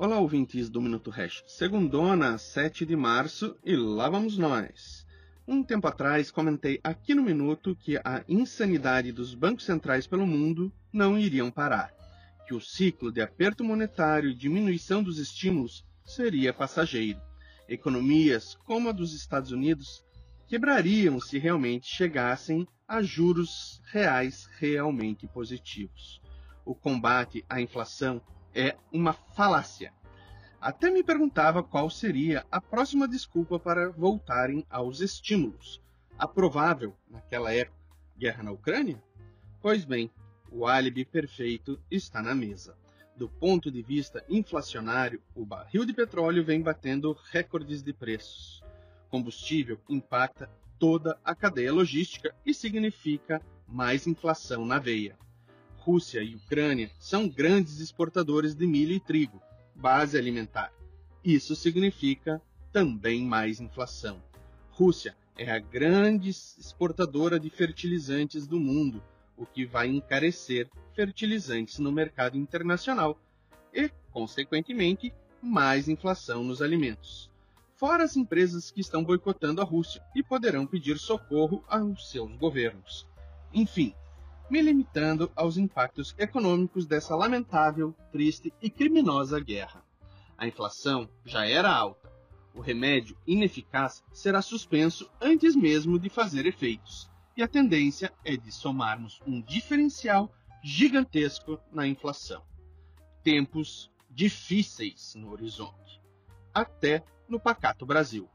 Olá, ouvintes do Minuto Hash. Segundona, 7 de março, e lá vamos nós. Um tempo atrás comentei aqui no Minuto que a insanidade dos bancos centrais pelo mundo não iriam parar, que o ciclo de aperto monetário e diminuição dos estímulos seria passageiro. Economias como a dos Estados Unidos quebrariam se realmente chegassem a juros reais realmente positivos. O combate à inflação é uma falácia. Até me perguntava qual seria a próxima desculpa para voltarem aos estímulos. A provável, naquela época, guerra na Ucrânia? Pois bem, o álibi perfeito está na mesa. Do ponto de vista inflacionário, o barril de petróleo vem batendo recordes de preços. Combustível impacta toda a cadeia logística e significa mais inflação na veia. Rússia e Ucrânia são grandes exportadores de milho e trigo, base alimentar. Isso significa também mais inflação. Rússia é a grande exportadora de fertilizantes do mundo, o que vai encarecer fertilizantes no mercado internacional e, consequentemente, mais inflação nos alimentos. Fora as empresas que estão boicotando a Rússia e poderão pedir socorro aos seus governos. Enfim, me limitando aos impactos econômicos dessa lamentável, triste e criminosa guerra. A inflação já era alta. O remédio ineficaz será suspenso antes mesmo de fazer efeitos, e a tendência é de somarmos um diferencial gigantesco na inflação. Tempos difíceis no horizonte, até no pacato Brasil.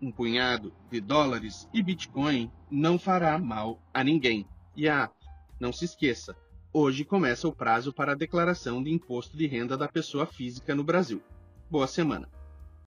Um punhado de dólares e Bitcoin não fará mal a ninguém e ah, não se esqueça, hoje começa o prazo para a declaração de imposto de renda da pessoa física no Brasil. Boa semana!